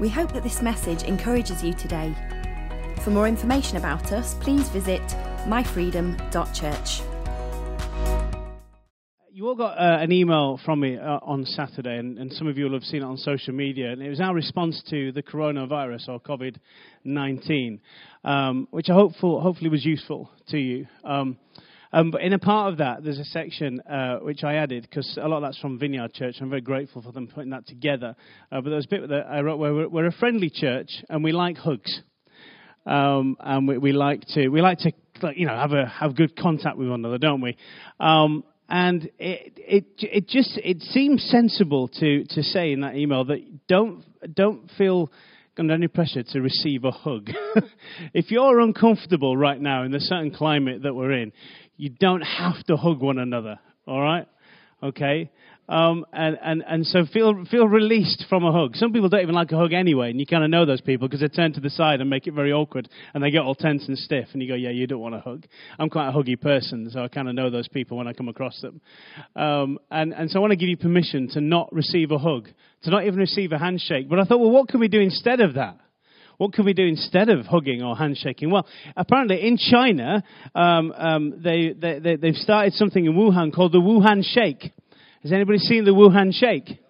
We hope that this message encourages you today. For more information about us, please visit myfreedom.church. You all got uh, an email from me uh, on Saturday, and, and, some of you will have seen it on social media. And it was our response to the coronavirus or COVID 19, um, which I hope hopefully was useful to you. Um, um, but in a part of that, there's a section uh, which I added because a lot of that's from Vineyard Church. I'm very grateful for them putting that together. Uh, but there's a bit that I wrote where we're, we're, a friendly church and we like hugs, um, and we, we, like to we like to you know have a have good contact with one another, don't we? Um, and it, it it just it seems sensible to to say in that email that don't don't feel under any pressure to receive a hug. if you're uncomfortable right now in the certain climate that we're in, you don't have to hug one another, all right? Okay? Um, and, and, and so feel, feel released from a hug. Some people don't even like a hug anyway, and you kind of know those people because they turn to the side and make it very awkward, and they get all tense and stiff, and you go, yeah, you don't want a hug. I'm quite a huggy person, so I kind of know those people when I come across them. Um, and, and so I want to give you permission to not receive a hug, to not even receive a handshake. But I thought, well, what can we do instead of that? What can we do instead of hugging or handshaking? Well, apparently in China, um, um, they, they, they, they've started something in Wuhan called the Wuhan Shake. Has anybody seen the Wuhan Shake?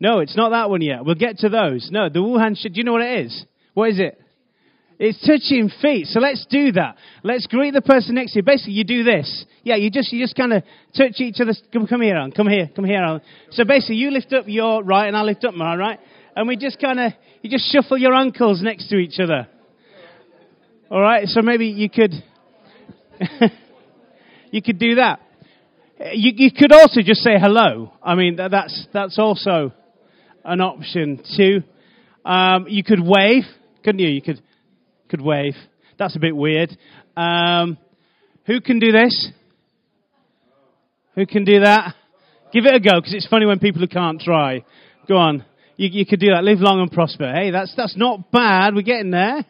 No, it's not that one yet. We'll get to those. No, the Wuhan Shake, do you know what it is? What is it? It's touching feet. So let's do that. Let's greet the person next to you. Basically, you do this. Yeah, you just you just kind of touch each other. Come, come here, on. Come here. Come here, on. So basically, you lift up your right, and I lift up my right, and we just kind of you just shuffle your ankles next to each other. All right, so maybe you could you could do that. You, you could also just say hello. I mean, that, that's that's also an option too. Um, you could wave, couldn't you? You could could wave. That's a bit weird. Um, who can do this? Who can do that? Give it a go because it's funny when people who can't try. Go on. You, you could do that. Live long and prosper. Hey, that's, that's not bad. We're getting there.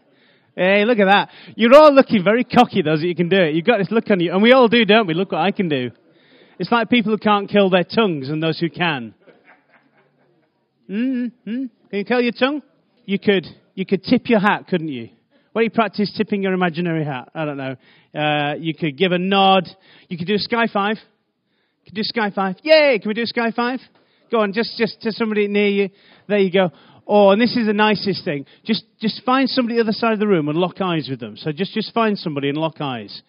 Hey, look at that. You're all looking very cocky, though, that you can do it. You've got this look on you. And we all do, don't we? Look what I can do. It's like people who can't kill their tongues and those who can. Mm-hmm. Can you kill your tongue? You could, you could tip your hat, couldn't you? What do you practice tipping your imaginary hat? I don't know. Uh, you could give a nod. You could do a sky five. You could do sky five. Yay! Can we do a sky five? Go on, just, just to somebody near you. There you go. Or, and this is the nicest thing, just, just find somebody the other side of the room and lock eyes with them. So just, just find somebody and lock eyes.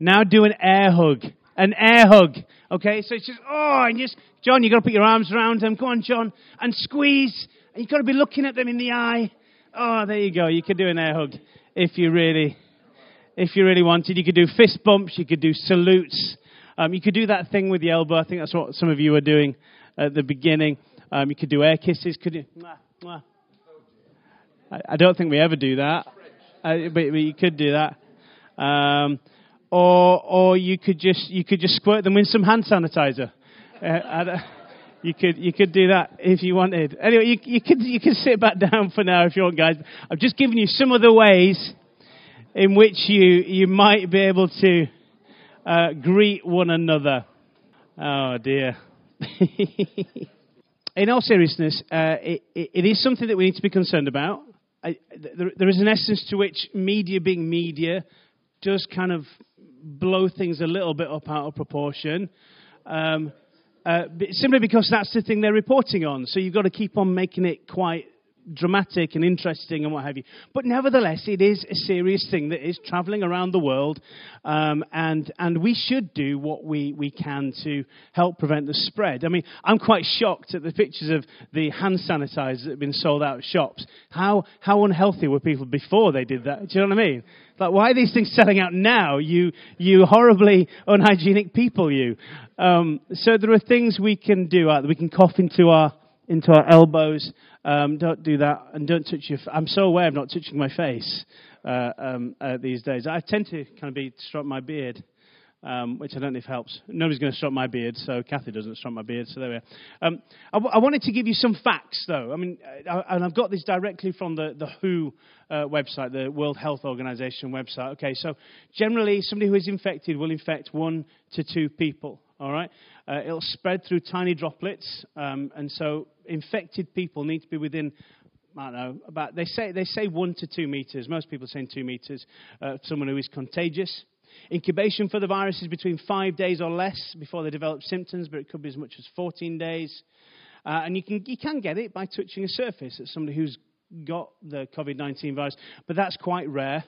Now do an air hug. An air hug. Okay, so it's just, oh, and just, John, you've got to put your arms around them. Go on, John. And squeeze. And you've got to be looking at them in the eye. Oh, there you go. You could do an air hug if you really, if you really wanted. You could do fist bumps. You could do salutes. Um, you could do that thing with the elbow. I think that's what some of you are doing at the beginning. Um, you could do air kisses, could you? Mwah, mwah. I, I, don't think we ever do that, uh, but, but, you could do that. Um, or or you could just you could just squirt them with some hand sanitizer. Uh, you could you could do that if you wanted. Anyway, you, you could you could sit back down for now if you want, guys. I've just given you some of the ways in which you you might be able to uh, greet one another. Oh dear. In all seriousness, uh, it, it is something that we need to be concerned about. I, there, there is an essence to which media, being media, does kind of blow things a little bit up out of proportion. Um, uh, simply because that's the thing they're reporting on. So you've got to keep on making it quite dramatic and interesting and what have you. But nevertheless, it is a serious thing that is traveling around the world, um, and and we should do what we, we can to help prevent the spread. I mean, I'm quite shocked at the pictures of the hand sanitizers that have been sold out of shops. How how unhealthy were people before they did that? Do you know what I mean? Like, why are these things selling out now? You you horribly unhygienic people, you. Um, so there are things we can do. Uh, we can cough into our into our elbows. Um, don't do that, and don't touch your. F- I'm so aware of not touching my face uh, um, uh, these days. I tend to kind of be stroke my beard. Um, which I don't know if helps. Nobody's going to stroke my beard, so Kathy doesn't stroke my beard, so there we are. Um, I, w- I wanted to give you some facts, though. I mean, I, and I've got this directly from the, the WHO uh, website, the World Health Organization website. Okay, so generally, somebody who is infected will infect one to two people. All right, uh, it'll spread through tiny droplets, um, and so infected people need to be within I don't know, about, they say, they say one to two meters. Most people are saying two meters. Uh, someone who is contagious. Incubation for the virus is between five days or less before they develop symptoms, but it could be as much as 14 days. Uh, and you can, you can get it by touching a surface at somebody who's got the COVID 19 virus, but that's quite rare.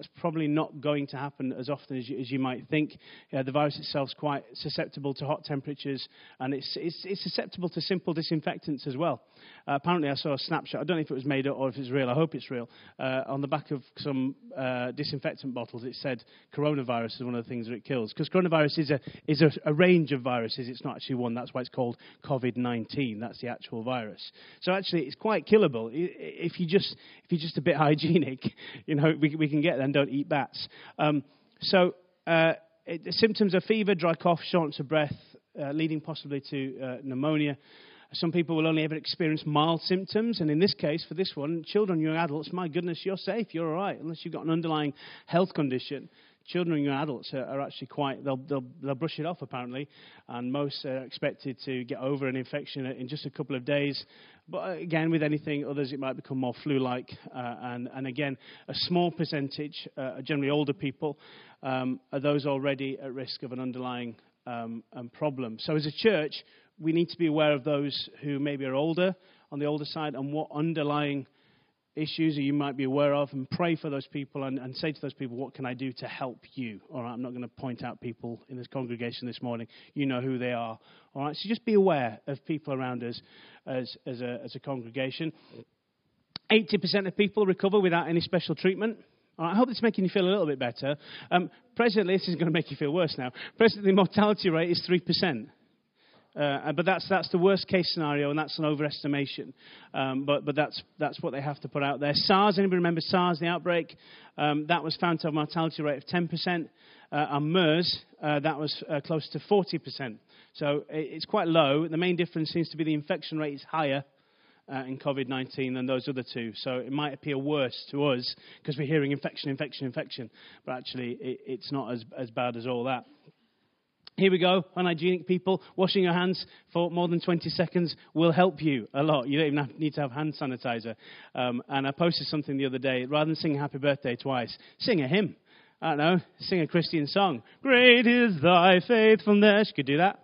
That's probably not going to happen as often as you, as you might think. Yeah, the virus itself is quite susceptible to hot temperatures, and it's, it's, it's susceptible to simple disinfectants as well. Uh, apparently, I saw a snapshot. I don't know if it was made up or if it's real. I hope it's real. Uh, on the back of some uh, disinfectant bottles, it said coronavirus is one of the things that it kills. Because coronavirus is, a, is a, a range of viruses. It's not actually one. That's why it's called COVID-19. That's the actual virus. So actually, it's quite killable if you just if you're just a bit hygienic. You know, we, we can get there and don't eat bats. Um, so uh, it, the symptoms are fever, dry cough, shortness of breath, uh, leading possibly to uh, pneumonia. Some people will only ever experience mild symptoms, and in this case, for this one, children, young adults, my goodness, you're safe, you're all right, unless you've got an underlying health condition. Children and young adults are, are actually quite, they'll, they'll, they'll, brush it off apparently, and most are expected to get over an infection in just a couple of days. But again, with anything, others it might become more flu like. Uh, and, and again, a small percentage, uh, generally older people, um, are those already at risk of an underlying um, um, problem. So as a church, we need to be aware of those who maybe are older, on the older side, and what underlying issues that you might be aware of, and pray for those people and, and say to those people, What can I do to help you? All right, I'm not going to point out people in this congregation this morning. You know who they are. All right, so just be aware of people around us as, as, a, as a congregation. 80% of people recover without any special treatment. I hope it's making you feel a little bit better. Um, presently, this is going to make you feel worse now. Presently, mortality rate is 3%. Uh, but that's, that's the worst case scenario, and that's an overestimation. Um, but but that's, that's what they have to put out there. SARS, anybody remember SARS, the outbreak? Um, that was found to have a mortality rate of 10%. Uh, and MERS, uh, that was uh, close to 40%. So it's quite low. The main difference seems to be the infection rate is higher uh, in COVID 19 than those other two. So it might appear worse to us because we're hearing infection, infection, infection. But actually, it, it's not as, as bad as all that. Here we go. Unhygienic people, washing your hands for more than 20 seconds will help you a lot. You don't even have, need to have hand sanitizer. Um, and I posted something the other day. Rather than sing happy birthday twice, sing a hymn. I don't know, sing a Christian song. Great is thy faithfulness. You could do that.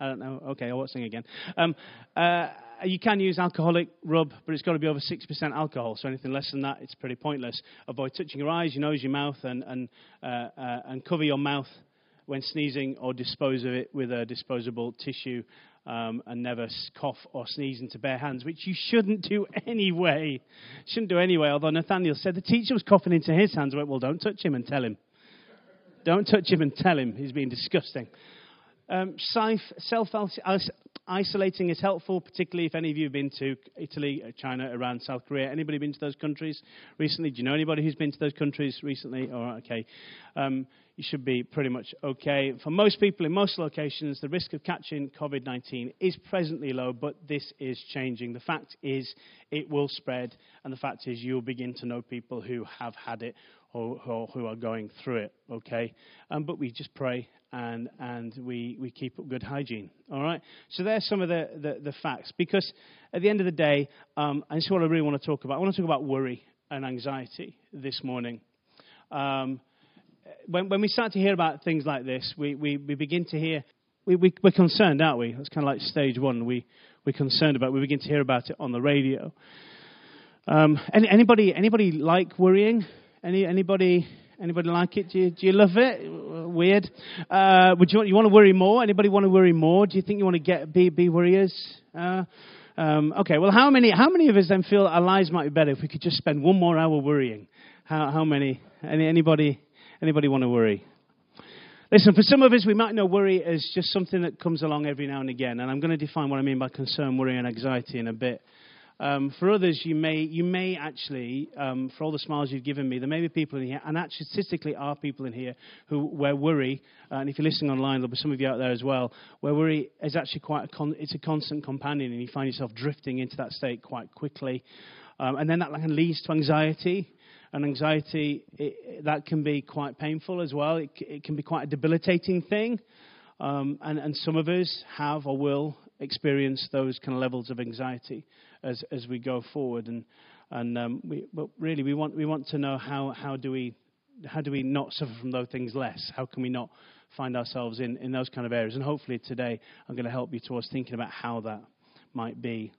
I don't know. Okay, I won't sing again. Um, uh, you can use alcoholic rub, but it's got to be over 6% alcohol. So anything less than that, it's pretty pointless. Avoid touching your eyes, your nose, your mouth, and, and, uh, uh, and cover your mouth when sneezing or dispose of it with a disposable tissue um, and never cough or sneeze into bare hands, which you shouldn't do anyway. Shouldn't do anyway, although Nathaniel said the teacher was coughing into his hands. I went, well, don't touch him and tell him. Don't touch him and tell him. He's being disgusting. Um, self isolating is helpful, particularly if any of you have been to Italy, uh, China, Iran, South Korea. Anybody been to those countries recently? Do you know anybody who's been to those countries recently? Right, okay. Um, you should be pretty much okay. For most people in most locations, the risk of catching COVID 19 is presently low, but this is changing. The fact is, it will spread, and the fact is, you'll begin to know people who have had it or, or who are going through it, okay? Um, but we just pray and, and we, we keep up good hygiene, all right? So there's some of the, the, the facts, because at the end of the day, um, and this is what I really want to talk about. I want to talk about worry and anxiety this morning. Um, when, when we start to hear about things like this, we, we, we begin to hear, we, we, we're concerned, aren't we? That's kind of like stage one. We, we're concerned about We begin to hear about it on the radio. Um, any, anybody, anybody like worrying? Any, anybody, anybody like it? Do you, do you love it? Weird. Uh, would you, you want to worry more? Anybody want to worry more? Do you think you want to get be, be worriers? Uh, um, okay, well, how many, how many of us then feel our lives might be better if we could just spend one more hour worrying? How, how many? Any, anybody? Anybody want to worry? Listen, for some of us, we might know worry as just something that comes along every now and again, and I'm going to define what I mean by concern, worry, and anxiety in a bit. Um, for others, you may, you may actually, um, for all the smiles you've given me, there may be people in here, and actually statistically are people in here who where worry, uh, and if you're listening online, there'll be some of you out there as well, where worry is actually quite a con- it's a constant companion, and you find yourself drifting into that state quite quickly, um, and then that can lead to anxiety and anxiety, it, that can be quite painful as well. It, it, can be quite a debilitating thing. Um, and, and some of us have or will experience those kind of levels of anxiety as, as we go forward. And, and um, we, but really, we want, we want to know how, how, do we, how do we not suffer from those things less? How can we not find ourselves in, in those kind of areas? And hopefully today, I'm going to help you towards thinking about how that might be.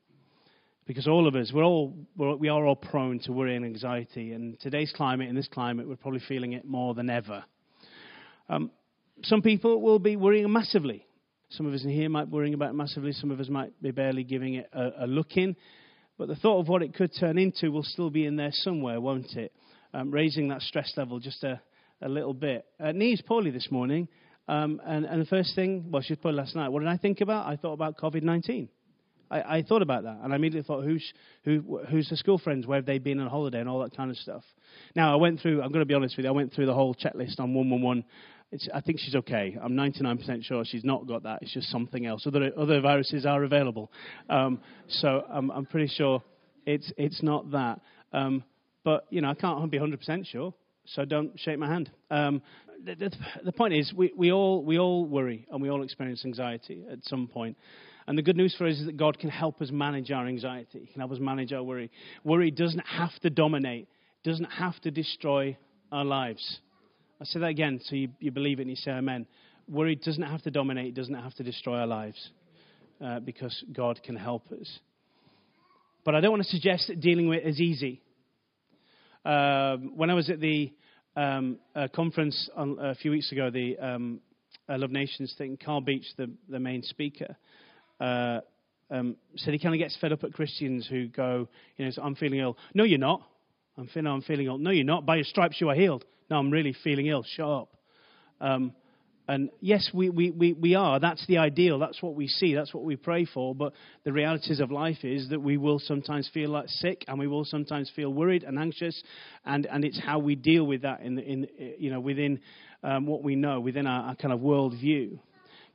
Because all of us, we're all, we're, we are all prone to worry and anxiety. And today's climate, in this climate, we're probably feeling it more than ever. Um, some people will be worrying massively. Some of us in here might be worrying about it massively. Some of us might be barely giving it a, a look in. But the thought of what it could turn into will still be in there somewhere, won't it? Um, raising that stress level just a, a little bit. Uh, Nee's poorly this morning. Um, and, and, the first thing, well, she was poorly last night. What did I think about? I thought about COVID 19. I, I, thought about that, and I immediately thought, who's, who, who's the school friends? Where have they been on holiday and all that kind of stuff? Now, I went through, I'm going to be honest with you, I went through the whole checklist on 111 I think she's okay. I'm 99% sure she's not got that. It's just something else. Other, other viruses are available. Um, so I'm, I'm, pretty sure it's, it's not that. Um, but, you know, I can't be 100% sure, so don't shake my hand. Um, the, the, the, point is, we, we, all, we all worry and we all experience anxiety at some point. And the good news for us is that God can help us manage our anxiety. He can help us manage our worry. Worry doesn't have to dominate, doesn't have to destroy our lives. I say that again so you, you believe it and you say amen. Worry doesn't have to dominate, doesn't have to destroy our lives uh, because God can help us. But I don't want to suggest that dealing with it is easy. Um, when I was at the um, uh, conference on, a few weeks ago, the um, Love Nations thing, Carl Beech, the, the main speaker, uh, um, said he kind of gets fed up at Christians who go, you know, I'm feeling ill. No, you're not. I'm feeling, I'm feeling ill. No, you're not. By your stripes you are healed. No, I'm really feeling ill. Shut up. Um, and yes, we, we, we, we are. That's the ideal. That's what we see. That's what we pray for. But the realities of life is that we will sometimes feel like sick and we will sometimes feel worried and anxious. And, and it's how we deal with that in, in, you know, within um, what we know, within our, our kind of worldview.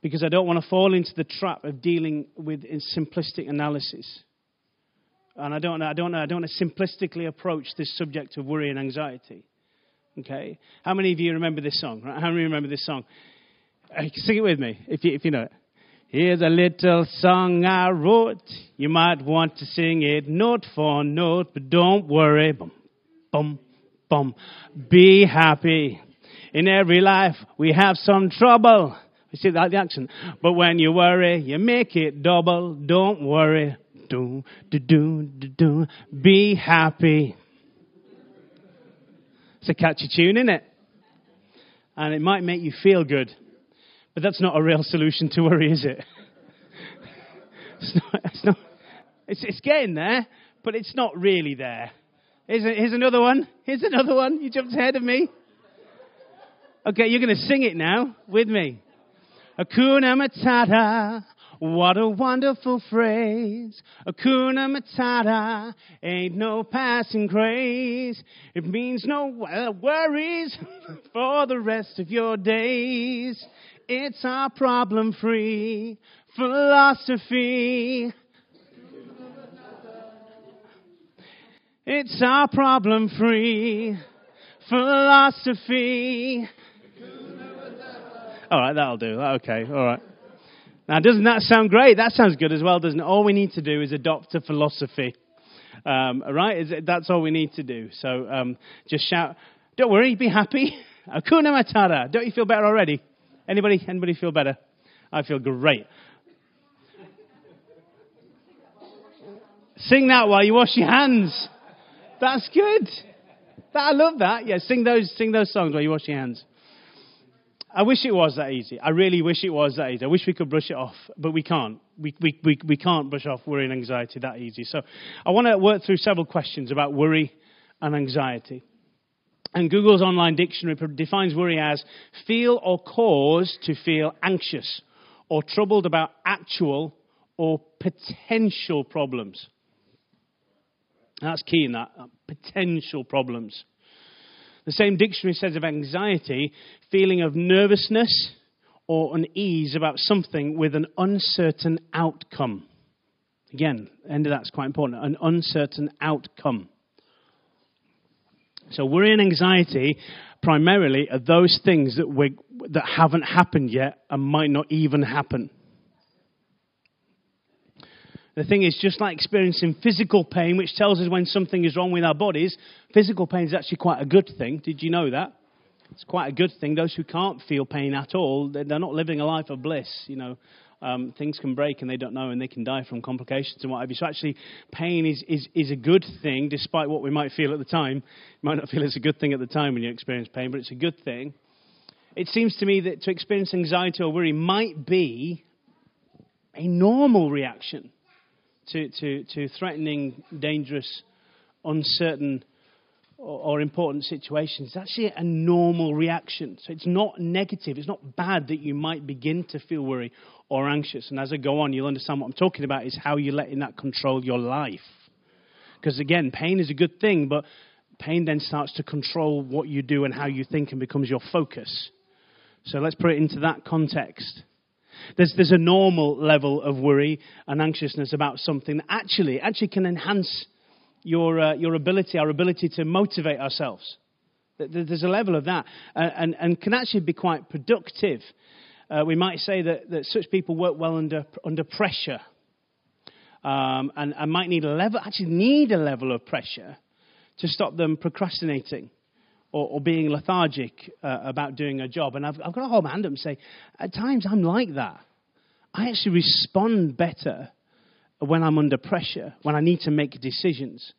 Because I don't want to fall into the trap of dealing with simplistic analysis. And I don't, I don't, I don't want to simplistically approach this subject of worry and anxiety. Okay? How many of you remember this song? Right? How many remember this song? Sing it with me if you, if you know it. Here's a little song I wrote. You might want to sing it note for note, but don't worry. Bum, bum, bum. Be happy. In every life, we have some trouble. You see that the accent? But when you worry, you make it double. Don't worry. Do, do, do, do, do. Be happy. It's a catchy tune, isn't it? And it might make you feel good. But that's not a real solution to worry, is it? it's, not, it's, not, it's, it's getting there, but it's not really there. Here's, a, here's another one. Here's another one. You jumped ahead of me. Okay, you're going to sing it now with me. Hakuna Matata, what a wonderful phrase. Hakuna Matata ain't no passing craze. It means no uh, worries for the rest of your days. It's our problem free philosophy. It's our problem free philosophy. All right, that'll do. Okay, all right. Now, doesn't that sound great? That sounds good as well, doesn't it? All we need to do is adopt a philosophy. Um, right? That's all we need to do. So um, just shout, don't worry, be happy. Hakuna Matata. Don't you feel better already? Anybody? Anybody feel better? I feel great. Sing that while you wash your hands. That's good. I love that. Yeah, sing those, sing those songs while you wash your hands. I wish it was that easy. I really wish it was that easy. I wish we could brush it off, but we can't. We, we, we, we can't brush off worry and anxiety that easy. So I want to work through several questions about worry and anxiety. And Google's online dictionary defines worry as feel or cause to feel anxious or troubled about actual or potential problems. That's key in that, uh, potential problems. The same dictionary says of anxiety, feeling of nervousness or unease about something with an uncertain outcome. Again, end of that's quite important. An uncertain outcome. So worry and anxiety primarily are those things that, we that haven't happened yet and might not even happen. The thing is, just like experiencing physical pain, which tells us when something is wrong with our bodies, physical pain is actually quite a good thing. Did you know that? It's quite a good thing. Those who can't feel pain at all, they're not living a life of bliss. You know, um, things can break and they don't know and they can die from complications and whatever. So actually, pain is, is, is a good thing, despite what we might feel at the time. You might not feel it's a good thing at the time when you experience pain, but it's a good thing. It seems to me that to experience anxiety or worry might be a normal reaction to, to, to threatening, dangerous, uncertain, or, important situations, it's actually a normal reaction. So it's not negative. It's not bad that you might begin to feel worry or anxious. And as I go on, you'll understand what I'm talking about is how you're letting that control your life. Because again, pain is a good thing, but pain then starts to control what you do and how you think and becomes your focus. So let's put it into that context. There's, there's a normal level of worry and anxiousness about something that actually, actually can enhance your, uh, your ability, our ability to motivate ourselves. There's a level of that uh, and, and can actually be quite productive. Uh, we might say that, that such people work well under, under pressure um, and, and might need a level, actually need a level of pressure to stop them procrastinating or, or being lethargic uh, about doing a job. And I've, I've got to hold my hand up and say, at times I'm like that. I actually respond better when I'm under pressure, when I need to make decisions.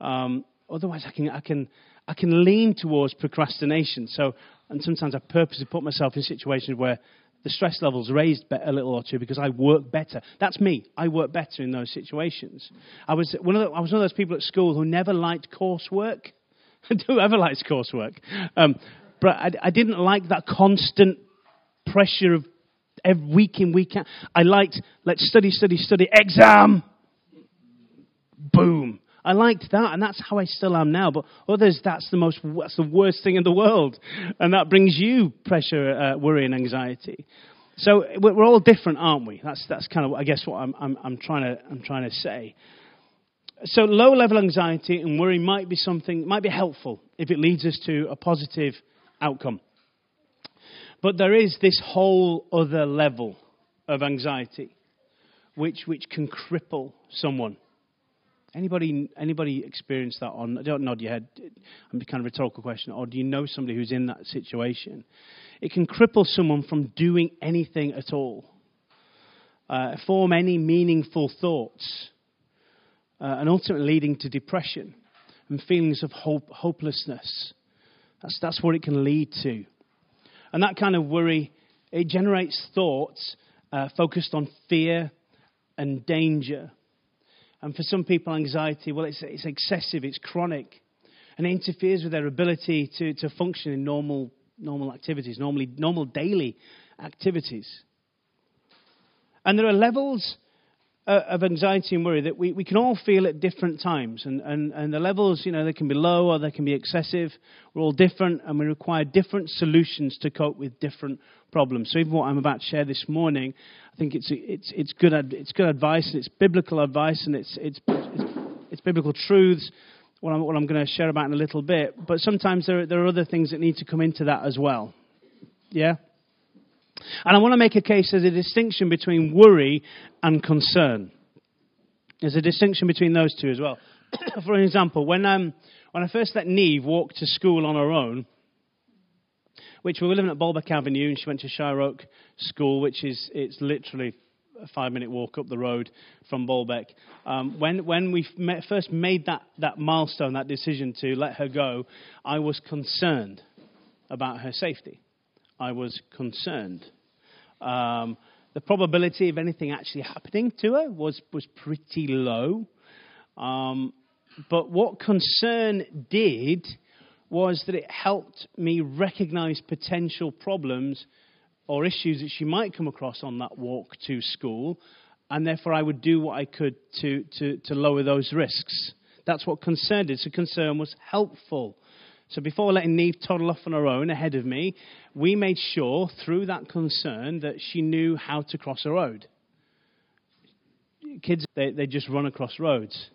Um, otherwise, I can, I, can, I can lean towards procrastination. So, and sometimes I purposely put myself in situations where the stress level's raised a little or two because I work better. That's me. I work better in those situations. I was one of, the, I was one of those people at school who never liked coursework. Whoever likes coursework? Um, but I, I didn't like that constant pressure of every week in, week out. I liked, let's study, study, study, exam. Boom. I liked that, and that's how I still am now. But others, that's the most, that's the worst thing in the world, and that brings you pressure, uh, worry, and anxiety. So we're all different, aren't we? That's that's kind of, I guess, what I'm, I'm, I'm trying to I'm trying to say. So low level anxiety and worry might be something might be helpful if it leads us to a positive outcome. But there is this whole other level of anxiety which, which can cripple someone. Anybody, anybody experience that on, don't nod your head, I'm kind of rhetorical question, or do you know somebody who's in that situation? It can cripple someone from doing anything at all, uh, form any meaningful thoughts, uh, and ultimately leading to depression and feelings of hope, hopelessness. That's, that's what it can lead to. And that kind of worry, it generates thoughts uh, focused on fear and danger. And for some people, anxiety, well, it's, it's excessive, it's chronic, and it interferes with their ability to, to function in normal, normal activities, normally, normal daily activities. And there are levels Uh, of anxiety and worry that we, we can all feel at different times. And, and, and the levels, you know, they can be low or they can be excessive. We're all different and we require different solutions to cope with different problems. So even what I'm about to share this morning, I think it's, it's, it's, good, it's good advice and it's biblical advice and it's, it's, it's, it's biblical truths. What I'm, what I'm going to share about in a little bit. But sometimes there, there are other things that need to come into that as well. Yeah? And I want to make a case there's a distinction between worry and concern. There's a distinction between those two as well. For example, when, um, when I first let Neve walk to school on her own, which we were living at Bolbeck Avenue, and she went to Shire Oak School, which is it's literally a five minute walk up the road from Bolbeck. Um, when when we met, first made that, that milestone, that decision to let her go, I was concerned about her safety. I was concerned. Um, the probability of anything actually happening to her was, was pretty low. Um, but what concern did was that it helped me recognize potential problems or issues that she might come across on that walk to school, and therefore I would do what I could to, to, to lower those risks. That's what concern did. So concern was helpful. So before letting Neve toddle off on her own ahead of me, we made sure through that concern that she knew how to cross a road. Kids, they, they just run across roads.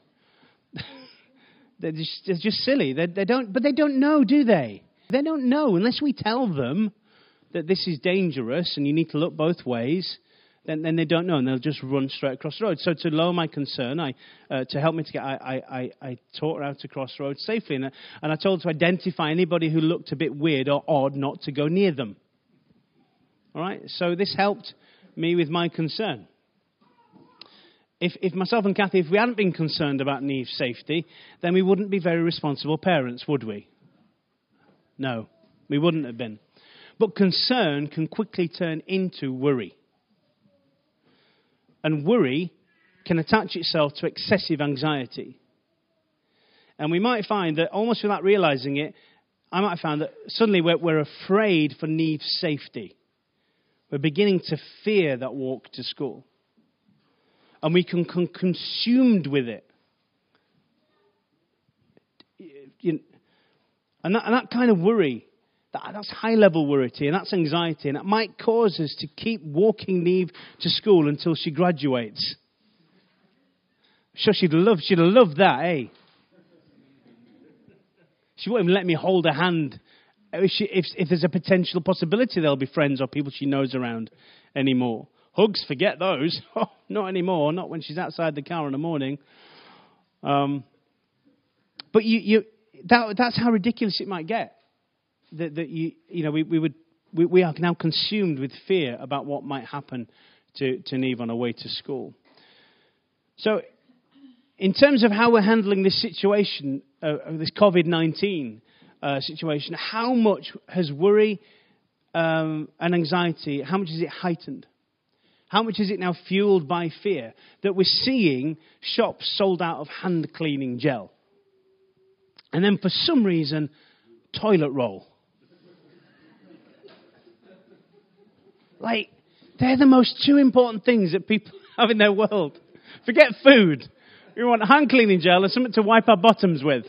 they're, just, they're just silly. They, they don't, but they don't know, do they? They don't know unless we tell them that this is dangerous and you need to look both ways. Then, then they don't know and they'll just run straight across the road. So to lower my concern, I, uh, to help me to get, I, I, I, taught her how to cross the road safely, and, and I told her to identify anybody who looked a bit weird or odd, not to go near them. All right. So this helped me with my concern. If, if myself and Kathy, if we hadn't been concerned about Neve's safety, then we wouldn't be very responsible parents, would we? No, we wouldn't have been. But concern can quickly turn into worry. And worry can attach itself to excessive anxiety. And we might find that almost without realizing it, I might find that suddenly we're, we're afraid for Neve's safety. We're beginning to fear that walk to school. And we can become consumed with it. And that, and that kind of worry, that, that's high level worry, and that's anxiety, and it might cause us to keep walking Neve to school until she graduates. Sure she'd love, she'd loved that, eh? She won't even let me hold her hand if, she, if, if there's a potential possibility there'll be friends or people she knows around anymore. Hugs, forget those. Oh, not anymore. Not when she's outside the car in the morning. Um, but you, you, that, that's how ridiculous it might get. That, that you, you know, we, we, would, we, we are now consumed with fear about what might happen to, to Neve on her way to school. So, in terms of how we're handling this situation, uh, this COVID 19 uh, situation, how much has worry um, and anxiety, how much is it heightened? How much is it now fueled by fear that we're seeing shops sold out of hand cleaning gel? And then for some reason, toilet roll. Like, they're the most two important things that people have in their world. Forget food. We want hand cleaning gel and something to wipe our bottoms with.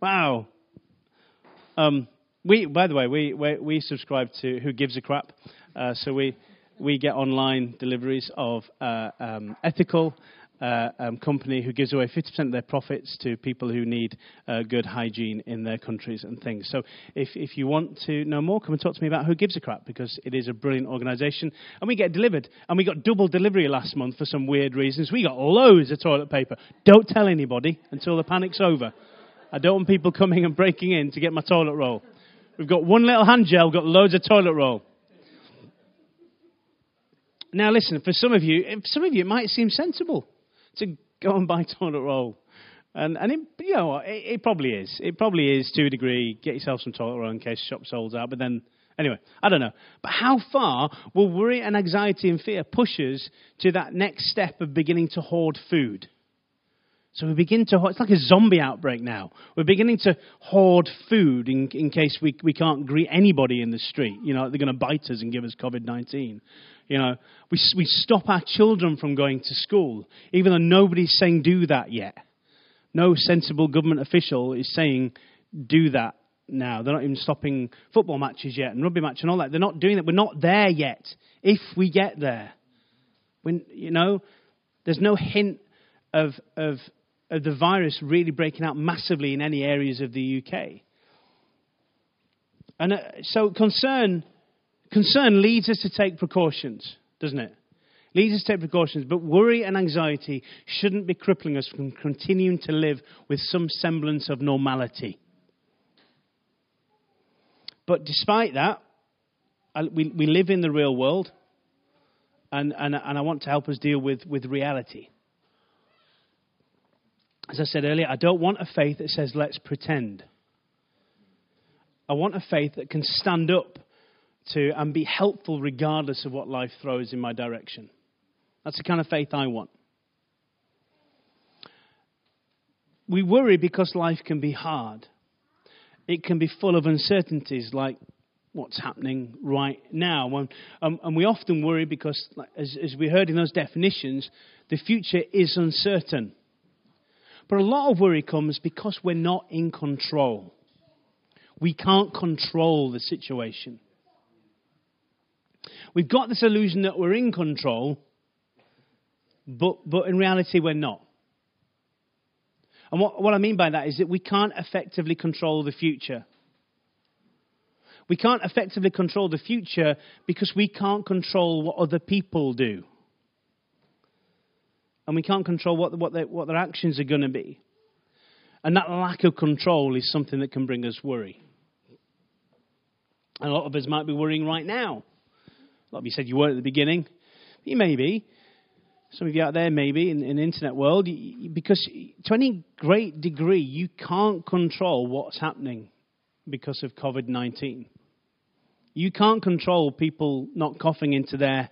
Wow. Um, we, by the way, we, we, we, subscribe to Who Gives a Crap. Uh, so we, we get online deliveries of uh, um, ethical uh, um, company who gives away 50% of their profits to people who need uh, good hygiene in their countries and things. So if, if you want to know more, come and talk to me about Who Gives a Crap because it is a brilliant organisation. And we get delivered. And we got double delivery last month for some weird reasons. We got loads of toilet paper. Don't tell anybody until the panic's over. I don't want people coming and breaking in to get my toilet roll. We've got one little hand gel, got loads of toilet roll. Now, listen, for some of you, some of you, it might seem sensible to go and buy toilet roll. And, and it, you know it, it, probably is. It probably is to a degree. Get yourself some toilet roll in case shop sold out. But then, anyway, I don't know. But how far will worry and anxiety and fear push us to that next step of beginning to hoard food? So we begin to, it's like a zombie outbreak now. We're beginning to hoard food in, in case we, we can't greet anybody in the street. You know, they're going to bite us and give us COVID 19. You know, we, we stop our children from going to school, even though nobody's saying do that yet. No sensible government official is saying do that now. They're not even stopping football matches yet and rugby matches and all that. They're not doing that. We're not there yet. If we get there, when you know, there's no hint of of of the virus really breaking out massively in any areas of the UK. And uh, so concern, concern leads us to take precautions, doesn't it? Leads us to take precautions, but worry and anxiety shouldn't be crippling us from continuing to live with some semblance of normality. But despite that, we, we live in the real world, and, and, and I want to help us deal with, with reality as I said earlier, I don't want a faith that says, let's pretend. I want a faith that can stand up to and be helpful regardless of what life throws in my direction. That's the kind of faith I want. We worry because life can be hard. It can be full of uncertainties like what's happening right now. And, um, and we often worry because, as, as we heard in those definitions, the future is uncertain. But a lot of worry comes because we're not in control. We can't control the situation. We've got this illusion that we're in control, but, but in reality, we're not. And what, what I mean by that is that we can't effectively control the future. We can't effectively control the future because we can't control what other people do. And we can't control what, what, their, what their actions are going to be. And that lack of control is something that can bring us worry. And a lot of us might be worrying right now. A lot of you said you weren't at the beginning. You may be. Some of you out there, maybe, in, in the internet world, because to any great degree, you can't control what's happening because of COVID 19. You can't control people not coughing into their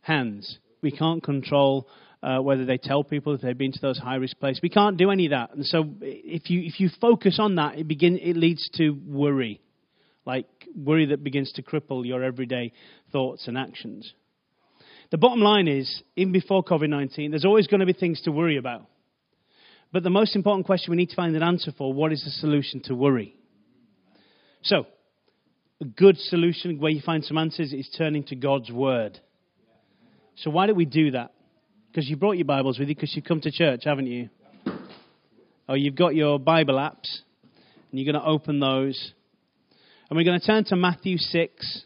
hands. We can't control uh, whether they tell people if they've been to those high risk places. We can't do any of that. And so if you, if you focus on that, it, begin, it leads to worry, like worry that begins to cripple your everyday thoughts and actions. The bottom line is, even before COVID 19, there's always going to be things to worry about. But the most important question we need to find an answer for what is the solution to worry? So, a good solution where you find some answers is turning to God's Word. So, why do we do that? Because you brought your Bibles with you because you've come to church, haven't you? Oh, you've got your Bible apps, and you're going to open those. And we're going to turn to Matthew 6,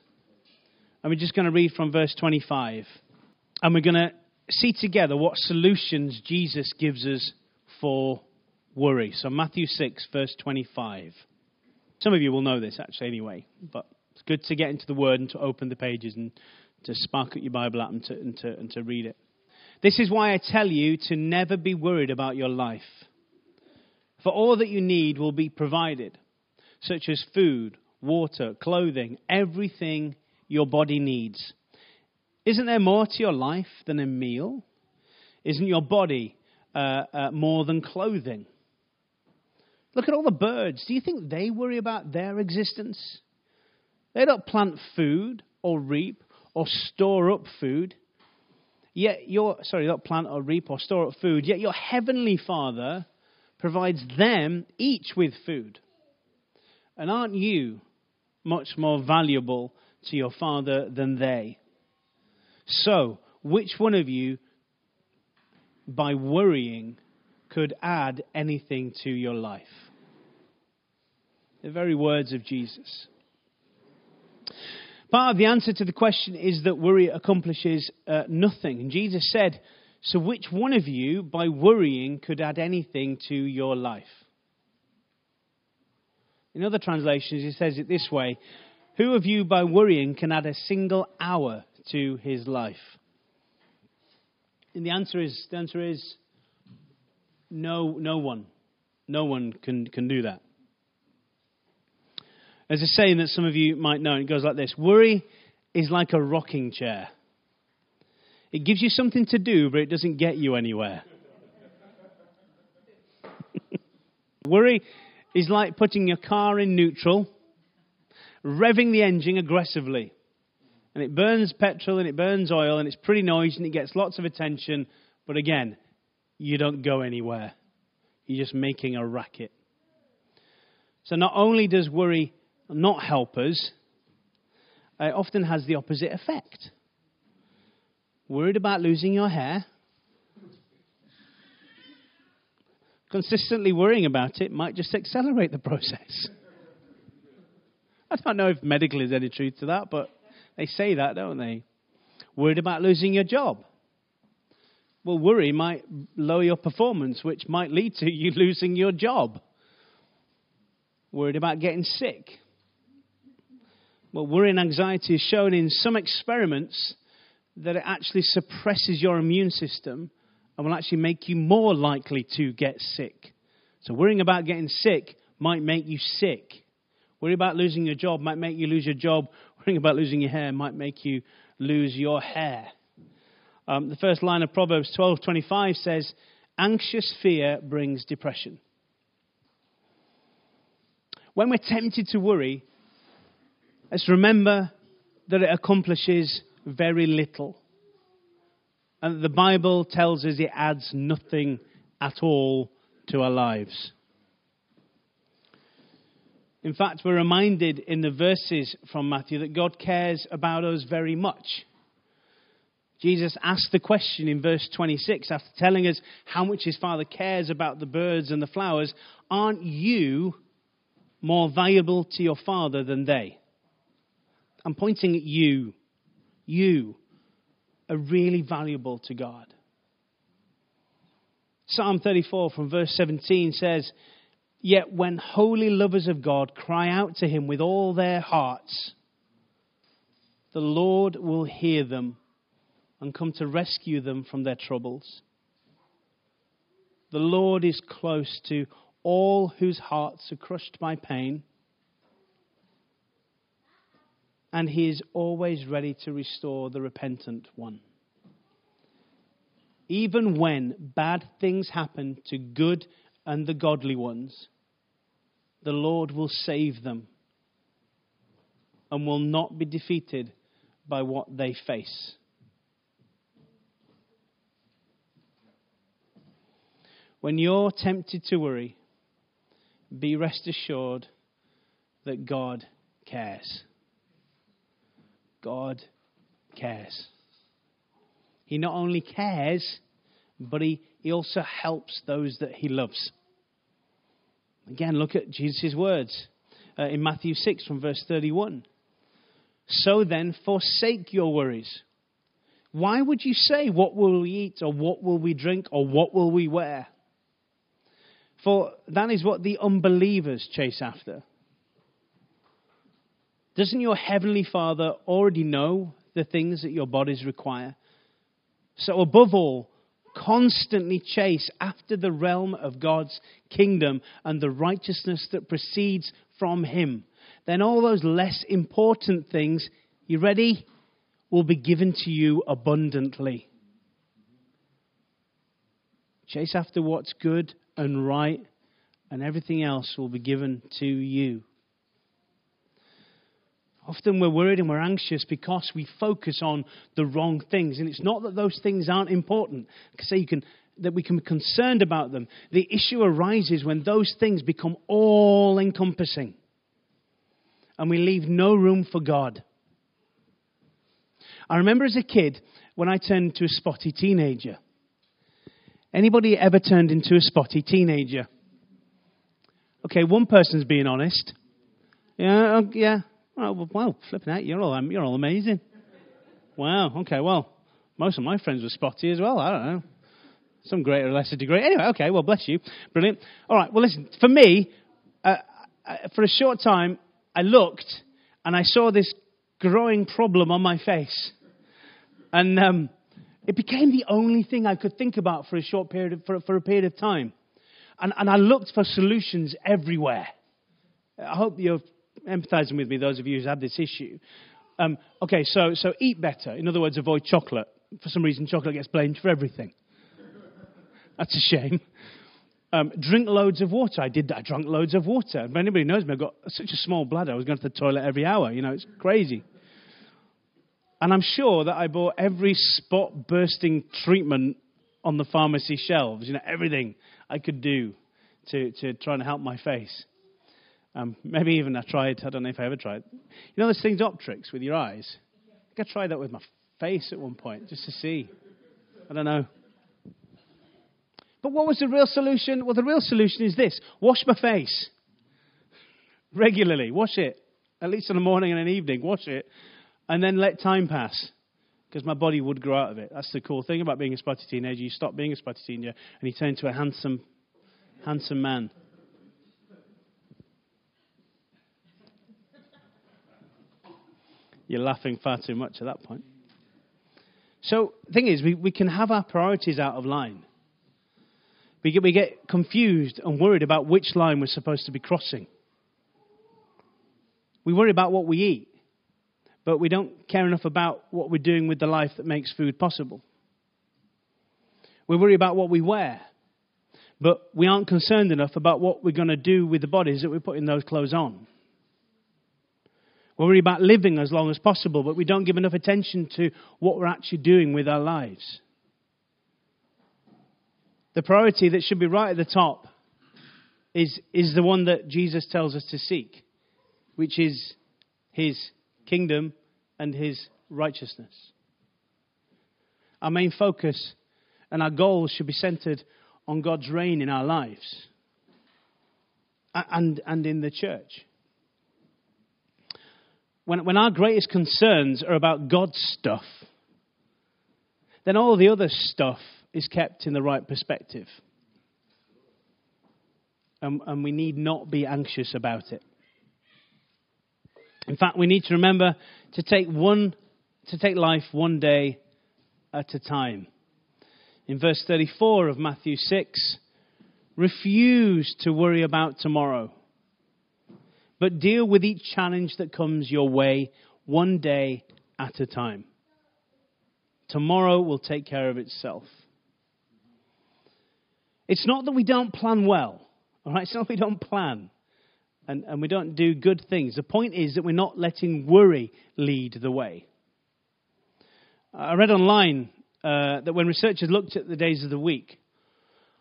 and we're just going to read from verse 25. And we're going to see together what solutions Jesus gives us for worry. So, Matthew 6, verse 25. Some of you will know this actually anyway, but it's good to get into the Word and to open the pages and to spark at your Bible app and to, and to, and to read it. This is why I tell you to never be worried about your life. For all that you need will be provided, such as food, water, clothing, everything your body needs. Isn't there more to your life than a meal? Isn't your body uh, uh, more than clothing? Look at all the birds. Do you think they worry about their existence? They don't plant food or reap or store up food. Yet your sorry, not plant or reap or store up food. Yet your heavenly Father provides them each with food. And aren't you much more valuable to your Father than they? So, which one of you, by worrying, could add anything to your life? The very words of Jesus. Part of the answer to the question is that worry accomplishes uh, nothing. And Jesus said, So which one of you, by worrying, could add anything to your life? In other translations, he says it this way Who of you, by worrying, can add a single hour to his life? And the answer is, the answer is no, no one. No one can, can do that. There's a saying that some of you might know, and it goes like this Worry is like a rocking chair. It gives you something to do, but it doesn't get you anywhere. Worry is like putting your car in neutral, revving the engine aggressively. And it burns petrol and it burns oil and it's pretty noisy and it gets lots of attention. But again, you don't go anywhere. You're just making a racket. So not only does worry not help us, it often has the opposite effect. Worried about losing your hair? Consistently worrying about it might just accelerate the process. I don't know if medically there's any truth to that, but they say that, don't they? Worried about losing your job? Well, worry might lower your performance, which might lead to you losing your job. Worried about getting sick? Well, worry and anxiety is shown in some experiments that it actually suppresses your immune system and will actually make you more likely to get sick. So, worrying about getting sick might make you sick. Worrying about losing your job might make you lose your job. Worrying about losing your hair might make you lose your hair. Um, the first line of Proverbs 12:25 says, "Anxious fear brings depression." When we're tempted to worry, Let's remember that it accomplishes very little. And the Bible tells us it adds nothing at all to our lives. In fact, we're reminded in the verses from Matthew that God cares about us very much. Jesus asked the question in verse 26 after telling us how much his Father cares about the birds and the flowers Aren't you more valuable to your Father than they? I'm pointing at you. You are really valuable to God. Psalm 34 from verse 17 says, Yet when holy lovers of God cry out to him with all their hearts, the Lord will hear them and come to rescue them from their troubles. The Lord is close to all whose hearts are crushed by pain, and he is always ready to restore the repentant one. Even when bad things happen to good and the godly ones, the Lord will save them and will not be defeated by what they face. When you're tempted to worry, be rest assured that God cares. God cares. He not only cares, but he, he also helps those that he loves. Again, look at Jesus' words uh, in Matthew 6 from verse 31. So then, forsake your worries. Why would you say, What will we eat, or what will we drink, or what will we wear? For that is what the unbelievers chase after. Doesn't your heavenly Father already know the things that your bodies require? So, above all, constantly chase after the realm of God's kingdom and the righteousness that proceeds from Him. Then all those less important things, you ready? Will be given to you abundantly. Chase after what's good and right, and everything else will be given to you. Often we're worried and we're anxious because we focus on the wrong things. And it's not that those things aren't important, say you can, that we can be concerned about them. The issue arises when those things become all encompassing and we leave no room for God. I remember as a kid when I turned into a spotty teenager. Anybody ever turned into a spotty teenager? Okay, one person's being honest. Yeah, oh, yeah. Oh, well, flipping out, you're all, um, you're all amazing. Wow, okay, well, most of my friends were spotty as well. I don't know. Some greater or lesser degree. Anyway, okay, well, bless you. Brilliant. All right, well, listen, for me, uh, uh, for a short time, I looked and I saw this growing problem on my face. And um, it became the only thing I could think about for a short period, of, for, for a period of time. And, and I looked for solutions everywhere. I hope you're empathizing with me, those of you who have this issue. Um, okay, so, so eat better. In other words, avoid chocolate. For some reason, chocolate gets blamed for everything. That's a shame. Um, drink loads of water. I did that. I drank loads of water. If anybody knows me, I've got such a small bladder. I was going to the toilet every hour. You know, it's crazy. And I'm sure that I bought every spot bursting treatment on the pharmacy shelves, you know, everything I could do to, to try and help my face. Um, maybe even I tried, I don't know if I ever tried. You know those things Optrex with your eyes? I think I tried that with my face at one point just to see. I don't know. But what was the real solution? Well, the real solution is this wash my face regularly. Wash it. At least in the morning and an evening. Wash it and then let time pass because my body would grow out of it. That's the cool thing about being a spotty teenager. You stop being a spotty teenager and you turn into a handsome, handsome man. You're laughing far too much at that point. So the thing is, we, we can have our priorities out of line. We get, we get confused and worried about which line we're supposed to be crossing. We worry about what we eat but we don't care enough about what we're doing with the life that makes food possible. We worry about what we wear, but we aren't concerned enough about what we're going to do with the bodies that we're putting those clothes on. We worry about living as long as possible, but we don't give enough attention to what we're actually doing with our lives. The priority that should be right at the top is, is the one that Jesus tells us to seek, which is His kingdom and his righteousness. Our main focus and our goals should be centered on God's reign in our lives and, and in the church. When, when our greatest concerns are about God's stuff, then all the other stuff is kept in the right perspective. And, and we need not be anxious about it. In fact, we need to remember to take one to take life one day at a time. In verse 34 of Matthew 6, refuse to worry about tomorrow, but deal with each challenge that comes your way one day at a time. Tomorrow will take care of itself. It's not that we don't plan well, all right? It's not that we don't plan and, and we don't do good things. The point is that we're not letting worry lead the way. I read online uh, that when researchers looked at the days of the week,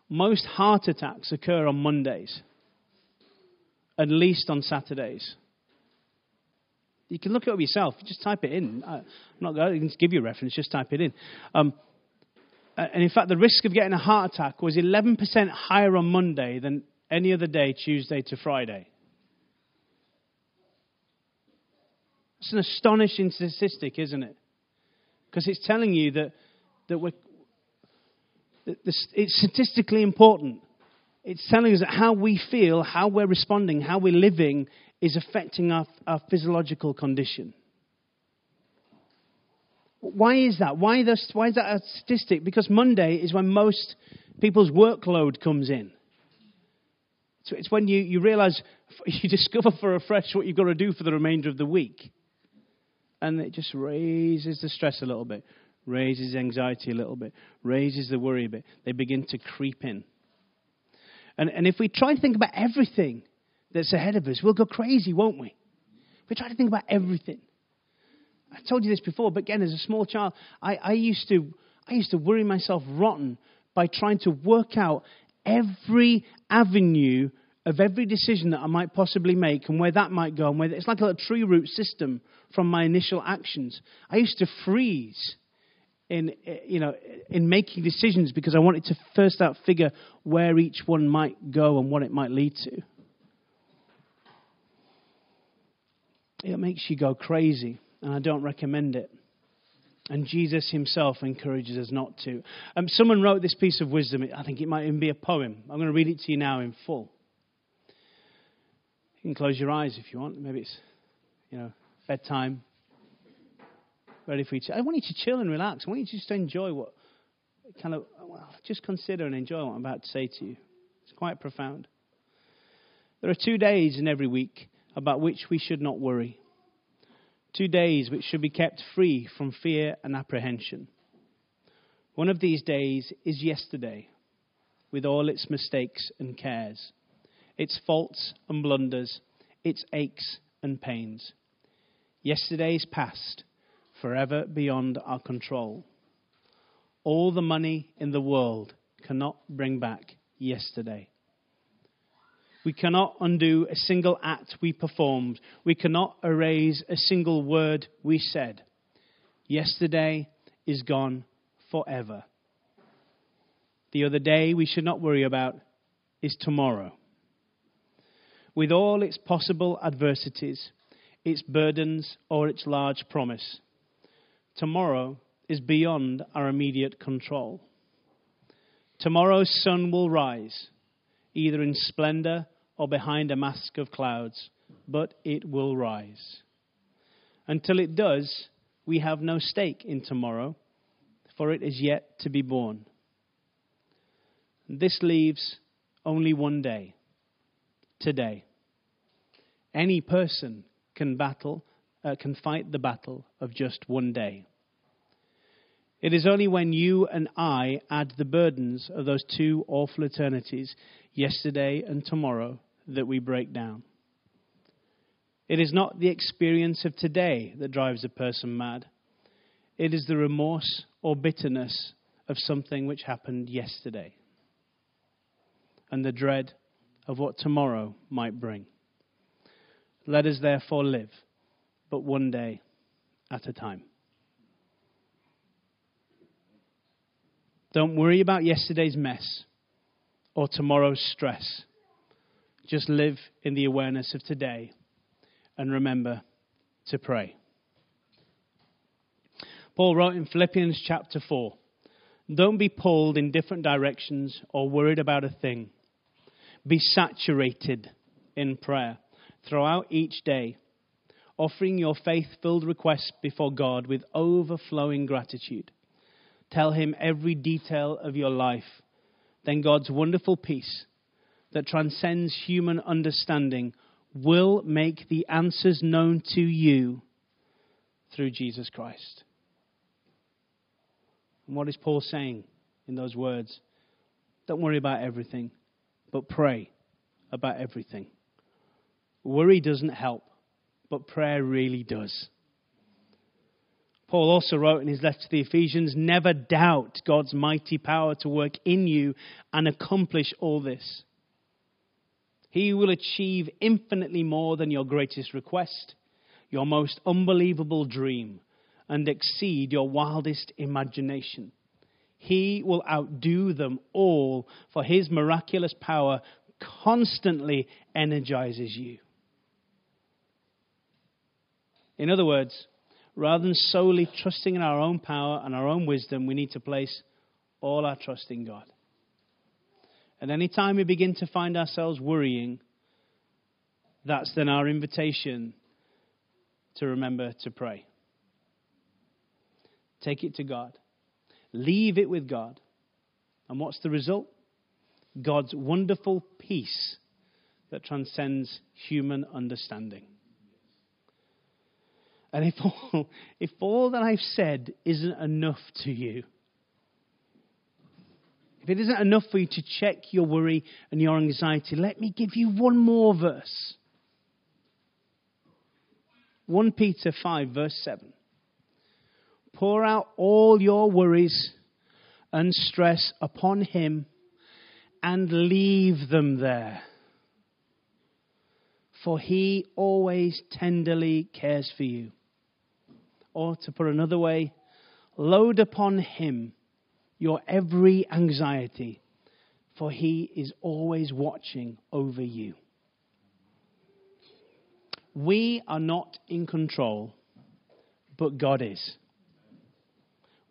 most heart attacks occur on Mondays, at least on Saturdays. You can look it up yourself. Just type it in. I'm not going to give you a reference. Just type it in. Um, and in fact, the risk of getting a heart attack was 11% higher on Monday than any other day, Tuesday to Friday. It's an astonishing statistic, isn't it? Because it's telling you that, that we're, that this, it's statistically important. It's telling us that how we feel, how we're responding, how we're living is affecting our, our physiological condition. Why is that? Why, why is that a statistic? Because Monday is when most people's workload comes in. So it's when you, you realize, you discover for afresh what you've got to do for the remainder of the week and it just raises the stress a little bit, raises anxiety a little bit, raises the worry a bit. They begin to creep in. And, and if we try to think about everything that's ahead of us, we'll go crazy, won't we? We try to think about everything. I told you this before, but again, as a small child, I, I, used, to, I used to worry myself rotten by trying to work out every avenue of every decision that I might possibly make and where that might go. And where it's like a tree root system from my initial actions. I used to freeze in, you know, in making decisions because I wanted to first out figure where each one might go and what it might lead to. It makes you go crazy, and I don't recommend it. And Jesus himself encourages us not to. Um, someone wrote this piece of wisdom. I think it might even be a poem. I'm going to read it to you now in full. You can close your eyes if you want. Maybe it's, you know, bedtime. Ready for you to. I want you to chill and relax. I want you to just enjoy what, kind of, well, just consider and enjoy what I'm about to say to you. It's quite profound. There are two days in every week about which we should not worry. Two days which should be kept free from fear and apprehension. One of these days is yesterday, with all its mistakes and cares its faults and blunders, its aches and pains. Yesterday's past, forever beyond our control. All the money in the world cannot bring back yesterday. We cannot undo a single act we performed. We cannot erase a single word we said. Yesterday is gone forever. The other day we should not worry about is tomorrow with all its possible adversities, its burdens, or its large promise. Tomorrow is beyond our immediate control. Tomorrow's sun will rise, either in splendor or behind a mask of clouds, but it will rise. Until it does, we have no stake in tomorrow, for it is yet to be born. This leaves only one day today. Any person can battle, uh, can fight the battle of just one day. It is only when you and I add the burdens of those two awful eternities, yesterday and tomorrow, that we break down. It is not the experience of today that drives a person mad. It is the remorse or bitterness of something which happened yesterday and the dread of what tomorrow might bring. Let us therefore live, but one day at a time. Don't worry about yesterday's mess or tomorrow's stress. Just live in the awareness of today and remember to pray. Paul wrote in Philippians chapter 4 Don't be pulled in different directions or worried about a thing. Be saturated in prayer throughout each day, offering your faith filled requests before God with overflowing gratitude. Tell Him every detail of your life. Then God's wonderful peace that transcends human understanding will make the answers known to you through Jesus Christ. And what is Paul saying in those words? Don't worry about everything, but pray about everything. Worry doesn't help, but prayer really does. Paul also wrote in his letter to the Ephesians never doubt God's mighty power to work in you and accomplish all this. He will achieve infinitely more than your greatest request, your most unbelievable dream, and exceed your wildest imagination. He will outdo them all, for his miraculous power constantly energizes you. In other words, rather than solely trusting in our own power and our own wisdom, we need to place all our trust in God. And any time we begin to find ourselves worrying, that's then our invitation to remember to pray. Take it to God. Leave it with God. And what's the result? God's wonderful peace that transcends human understanding. And if all, if all that I've said isn't enough to you, if it isn't enough for you to check your worry and your anxiety, let me give you one more verse. 1 Peter 5, verse 7. Pour out all your worries and stress upon Him and leave them there. For He always tenderly cares for you. Or to put another way, load upon Him your every anxiety, for He is always watching over you. We are not in control, but God is.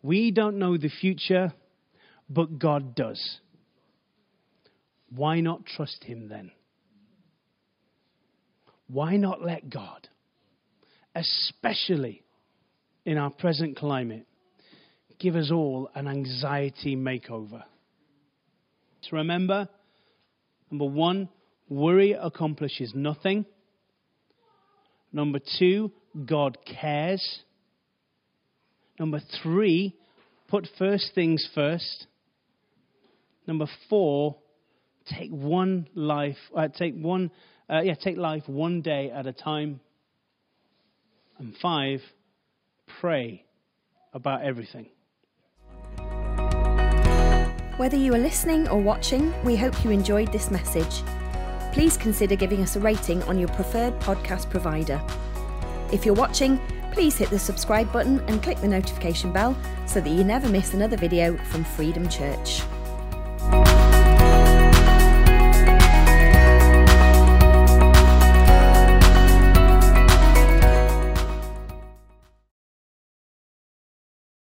We don't know the future, but God does. Why not trust Him then? Why not let God, especially in our present climate, give us all an anxiety makeover? To remember, number one, worry accomplishes nothing. Number two, God cares. Number three, put first things first. Number four, take one life, uh, take one, uh, yeah, take life one day at a time. And five, pray about everything. Whether you are listening or watching, we hope you enjoyed this message. Please consider giving us a rating on your preferred podcast provider. If you're watching, please hit the subscribe button and click the notification bell so that you never miss another video from Freedom Church.